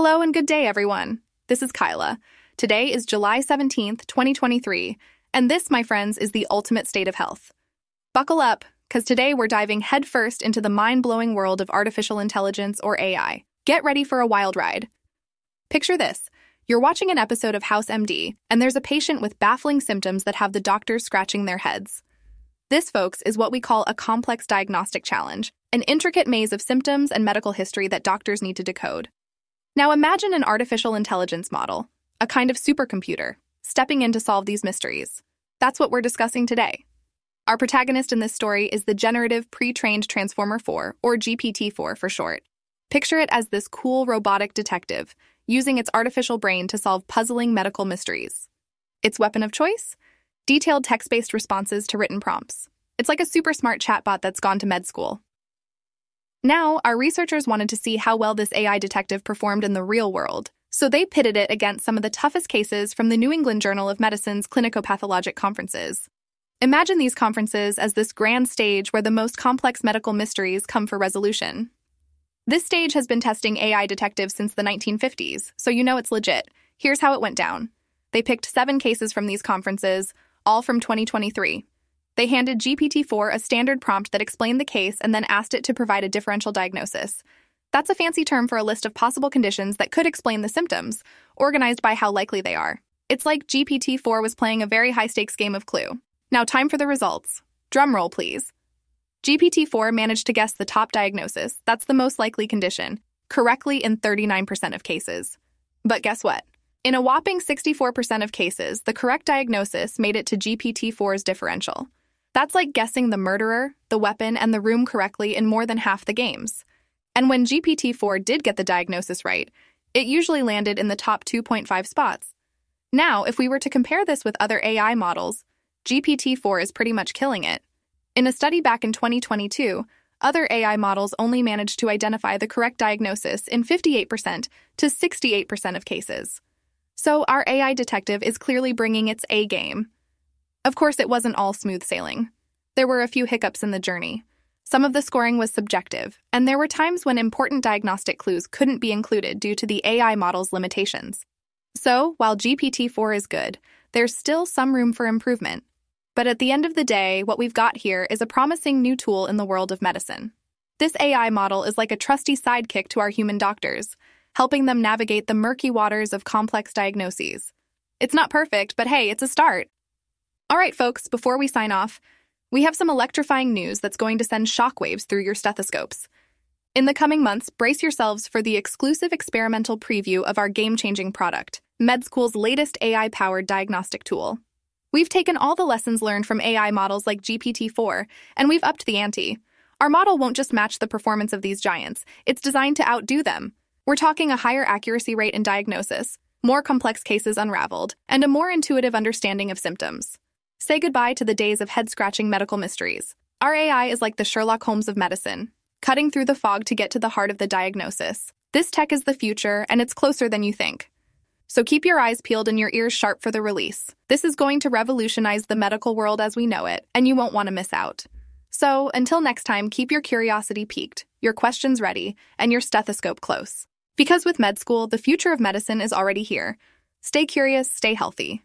Hello and good day, everyone. This is Kyla. Today is July 17th, 2023, and this, my friends, is the ultimate state of health. Buckle up, because today we're diving headfirst into the mind blowing world of artificial intelligence or AI. Get ready for a wild ride. Picture this you're watching an episode of House MD, and there's a patient with baffling symptoms that have the doctors scratching their heads. This, folks, is what we call a complex diagnostic challenge, an intricate maze of symptoms and medical history that doctors need to decode. Now imagine an artificial intelligence model, a kind of supercomputer, stepping in to solve these mysteries. That's what we're discussing today. Our protagonist in this story is the Generative Pre Trained Transformer 4, or GPT 4 for short. Picture it as this cool robotic detective, using its artificial brain to solve puzzling medical mysteries. Its weapon of choice? Detailed text based responses to written prompts. It's like a super smart chatbot that's gone to med school. Now, our researchers wanted to see how well this AI detective performed in the real world, so they pitted it against some of the toughest cases from the New England Journal of Medicine's clinicopathologic conferences. Imagine these conferences as this grand stage where the most complex medical mysteries come for resolution. This stage has been testing AI detectives since the 1950s, so you know it's legit. Here's how it went down. They picked seven cases from these conferences, all from 2023. They handed GPT 4 a standard prompt that explained the case and then asked it to provide a differential diagnosis. That's a fancy term for a list of possible conditions that could explain the symptoms, organized by how likely they are. It's like GPT 4 was playing a very high stakes game of Clue. Now, time for the results. Drumroll, please. GPT 4 managed to guess the top diagnosis, that's the most likely condition, correctly in 39% of cases. But guess what? In a whopping 64% of cases, the correct diagnosis made it to GPT 4's differential. That's like guessing the murderer, the weapon, and the room correctly in more than half the games. And when GPT 4 did get the diagnosis right, it usually landed in the top 2.5 spots. Now, if we were to compare this with other AI models, GPT 4 is pretty much killing it. In a study back in 2022, other AI models only managed to identify the correct diagnosis in 58% to 68% of cases. So, our AI detective is clearly bringing its A game. Of course, it wasn't all smooth sailing. There were a few hiccups in the journey. Some of the scoring was subjective, and there were times when important diagnostic clues couldn't be included due to the AI model's limitations. So, while GPT 4 is good, there's still some room for improvement. But at the end of the day, what we've got here is a promising new tool in the world of medicine. This AI model is like a trusty sidekick to our human doctors, helping them navigate the murky waters of complex diagnoses. It's not perfect, but hey, it's a start. All right, folks, before we sign off, we have some electrifying news that's going to send shockwaves through your stethoscopes. In the coming months, brace yourselves for the exclusive experimental preview of our game changing product, Medzcool's latest AI powered diagnostic tool. We've taken all the lessons learned from AI models like GPT 4, and we've upped the ante. Our model won't just match the performance of these giants, it's designed to outdo them. We're talking a higher accuracy rate in diagnosis, more complex cases unraveled, and a more intuitive understanding of symptoms. Say goodbye to the days of head scratching medical mysteries. Our AI is like the Sherlock Holmes of medicine, cutting through the fog to get to the heart of the diagnosis. This tech is the future, and it's closer than you think. So keep your eyes peeled and your ears sharp for the release. This is going to revolutionize the medical world as we know it, and you won't want to miss out. So, until next time, keep your curiosity peaked, your questions ready, and your stethoscope close. Because with Medzcool, the future of medicine is already here. Stay curious, stay healthy.